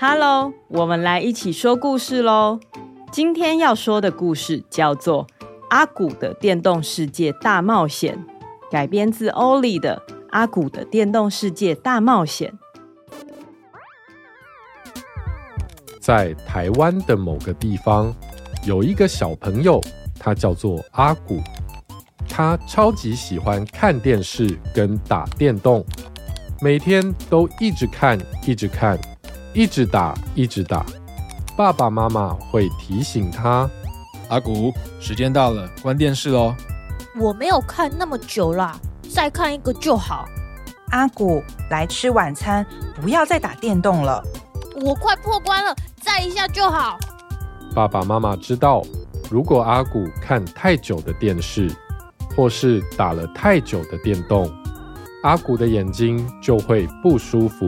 Hello，我们来一起说故事喽。今天要说的故事叫做《阿古的电动世界大冒险》，改编自欧里的《阿古的电动世界大冒险》。在台湾的某个地方，有一个小朋友，他叫做阿古，他超级喜欢看电视跟打电动，每天都一直看，一直看。一直打，一直打。爸爸妈妈会提醒他：“阿古，时间到了，关电视喽。”我没有看那么久啦，再看一个就好。阿古，来吃晚餐，不要再打电动了。我快破关了，再一下就好。爸爸妈妈知道，如果阿古看太久的电视，或是打了太久的电动，阿古的眼睛就会不舒服。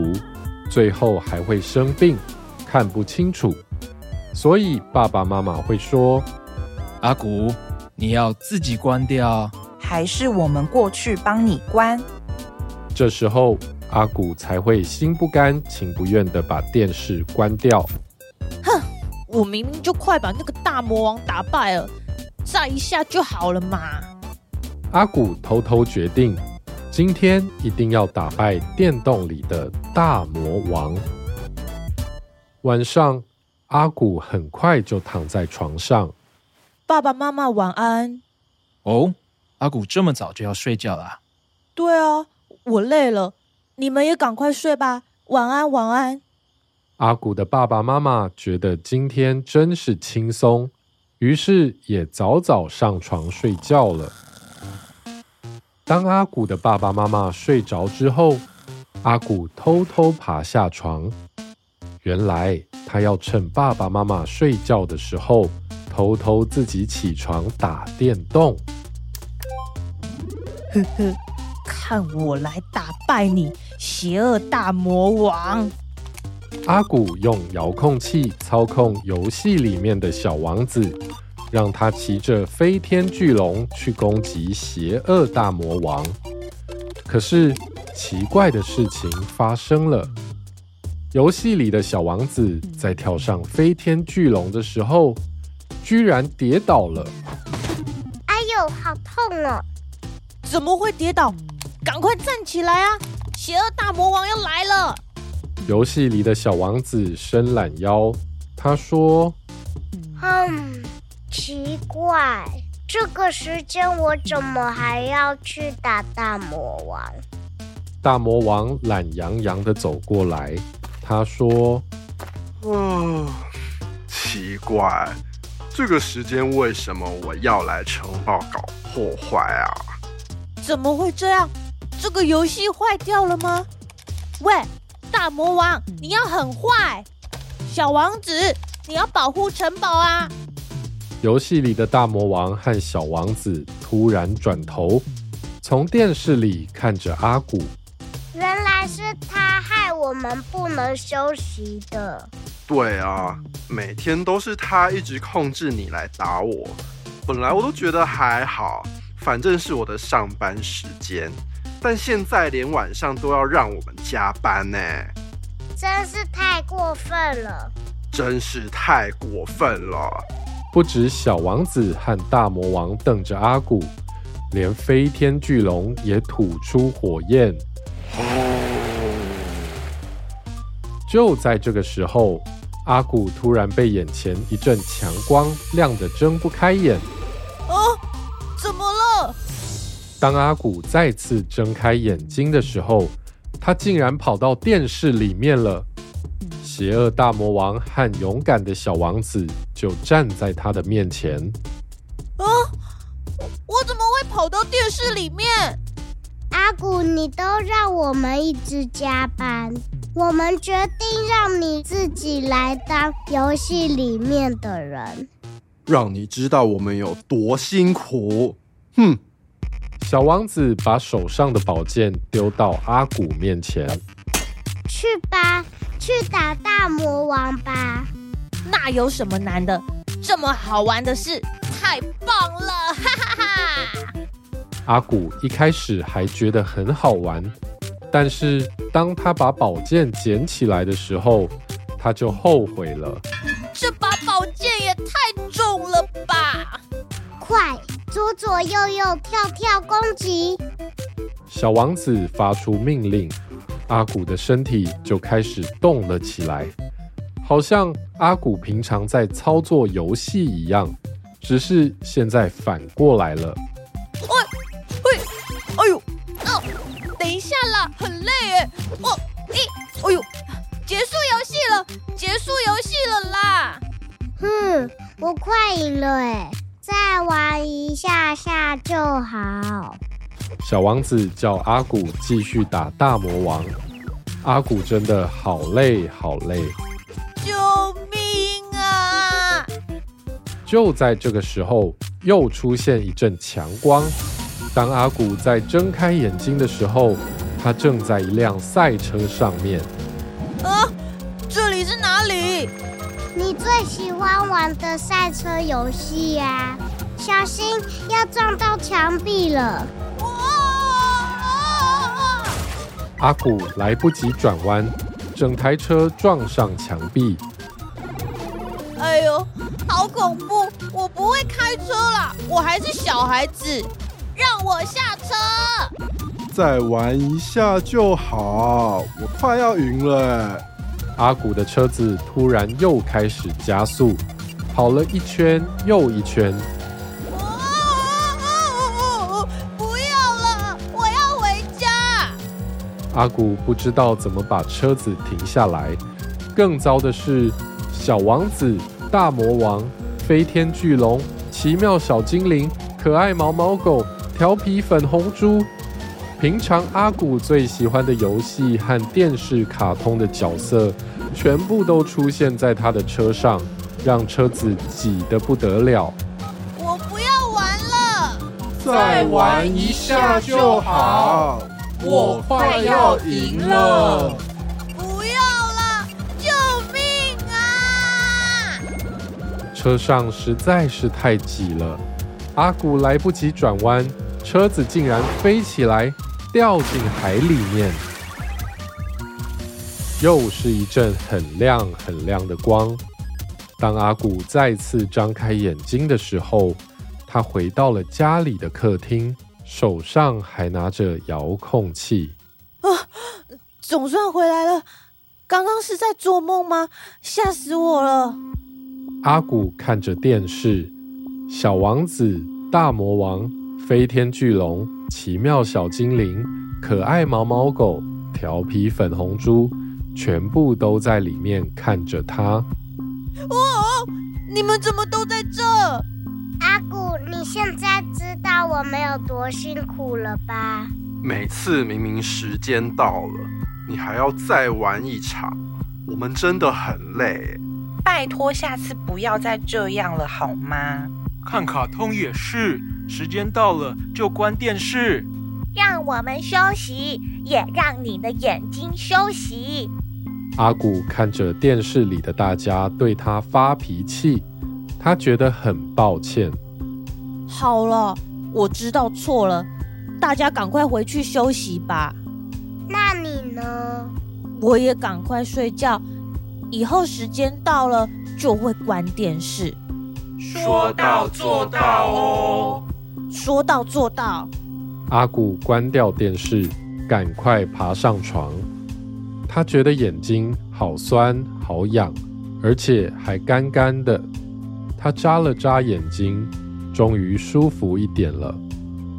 最后还会生病，看不清楚，所以爸爸妈妈会说：“阿古，你要自己关掉，还是我们过去帮你关？”这时候阿古才会心不甘情不愿地把电视关掉。哼，我明明就快把那个大魔王打败了，再一下就好了嘛！阿古偷偷决定。今天一定要打败电动里的大魔王。晚上，阿古很快就躺在床上。爸爸妈妈晚安。哦，阿古这么早就要睡觉啦？对啊，我累了，你们也赶快睡吧。晚安，晚安。阿古的爸爸妈妈觉得今天真是轻松，于是也早早上床睡觉了。当阿古的爸爸妈妈睡着之后，阿古偷偷爬下床。原来他要趁爸爸妈妈睡觉的时候，偷偷自己起床打电动。呵呵，看我来打败你，邪恶大魔王！阿古用遥控器操控游戏里面的小王子。让他骑着飞天巨龙去攻击邪恶大魔王。可是奇怪的事情发生了，游戏里的小王子在跳上飞天巨龙的时候，居然跌倒了。哎呦，好痛啊！怎么会跌倒？赶快站起来啊！邪恶大魔王要来了！游戏里的小王子伸懒腰，他说：“嗯。”奇怪，这个时间我怎么还要去打大魔王？大魔王懒洋洋地走过来，他说：“嗯，奇怪，这个时间为什么我要来城堡搞破坏啊？怎么会这样？这个游戏坏掉了吗？喂，大魔王，你要很坏！小王子，你要保护城堡啊！”游戏里的大魔王和小王子突然转头，从电视里看着阿古。原来是他害我们不能休息的。对啊，每天都是他一直控制你来打我。本来我都觉得还好，反正是我的上班时间。但现在连晚上都要让我们加班呢，真是太过分了！真是太过分了！不止小王子和大魔王瞪着阿古，连飞天巨龙也吐出火焰。就在这个时候，阿古突然被眼前一阵强光亮得睁不开眼。哦，怎么了？当阿古再次睁开眼睛的时候，他竟然跑到电视里面了。邪恶大魔王和勇敢的小王子就站在他的面前。啊！我怎么会跑到电视里面？阿古，你都让我们一直加班。我们决定让你自己来当游戏里面的人，让你知道我们有多辛苦。哼！小王子把手上的宝剑丢到阿古面前，去吧，去打大魔王吧。那有什么难的？这么好玩的事，太棒了！哈哈哈！阿古一开始还觉得很好玩。但是当他把宝剑捡起来的时候，他就后悔了。这把宝剑也太重了吧！快，左左右右跳跳攻击！小王子发出命令，阿古的身体就开始动了起来，好像阿古平常在操作游戏一样，只是现在反过来了。喂，喂，哎呦，哦，等一下啦很累哎，哦，咦，哎呦，结束游戏了，结束游戏了啦！哼，我快赢了哎，再玩一下下就好。小王子叫阿古继续打大魔王，阿古真的好累好累，就在这个时候，又出现一阵强光。当阿古在睁开眼睛的时候，他正在一辆赛车上面。啊，这里是哪里？你最喜欢玩的赛车游戏呀！小心要撞到墙壁了！啊啊！阿古来不及转弯，整台车撞上墙壁。哎呦，好恐怖！我不会开车啦，我还是小孩子，让我下车。再玩一下就好，我快要赢了。阿古的车子突然又开始加速，跑了一圈又一圈。不要了，我要回家。阿古不知道怎么把车子停下来。更糟的是，小王子、大魔王、飞天巨龙、奇妙小精灵、可爱毛毛狗、调皮粉红猪。平常阿古最喜欢的游戏和电视卡通的角色，全部都出现在他的车上，让车子挤得不得了。我不要玩了，再玩一下就好。我快要赢了，车上实在是太挤了，阿古来不及转弯，车子竟然飞起来。掉进海里面，又是一阵很亮很亮的光。当阿古再次张开眼睛的时候，他回到了家里的客厅，手上还拿着遥控器。啊，总算回来了！刚刚是在做梦吗？吓死我了！阿古看着电视，小王子、大魔王、飞天巨龙。奇妙小精灵、可爱毛毛狗、调皮粉红猪，全部都在里面看着他。哦，你们怎么都在这？阿古，你现在知道我们有多辛苦了吧？每次明明时间到了，你还要再玩一场，我们真的很累。拜托，下次不要再这样了，好吗？看卡通也是，时间到了就关电视，让我们休息，也让你的眼睛休息。阿古看着电视里的大家对他发脾气，他觉得很抱歉。好了，我知道错了，大家赶快回去休息吧。那你呢？我也赶快睡觉，以后时间到了就会关电视。说到做到哦！说到做到。阿古关掉电视，赶快爬上床。他觉得眼睛好酸好痒，而且还干干的。他眨了眨眼睛，终于舒服一点了。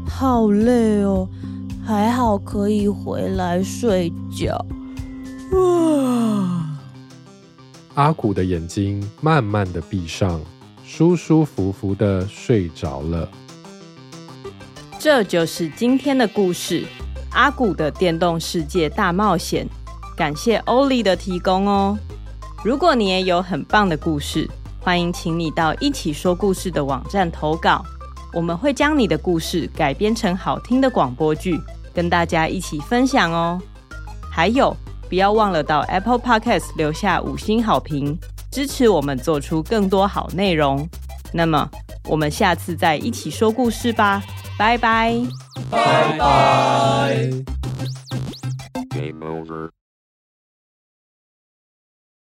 好累哦，还好可以回来睡觉。啊！阿古的眼睛慢慢的闭上。舒舒服服的睡着了。这就是今天的故事《阿古的电动世界大冒险》。感谢欧丽的提供哦。如果你也有很棒的故事，欢迎请你到一起说故事的网站投稿，我们会将你的故事改编成好听的广播剧，跟大家一起分享哦。还有，不要忘了到 Apple Podcast 留下五星好评，支持我们做出更多好内容。那么，我们下次再一起说故事吧，拜拜，拜拜。Game over.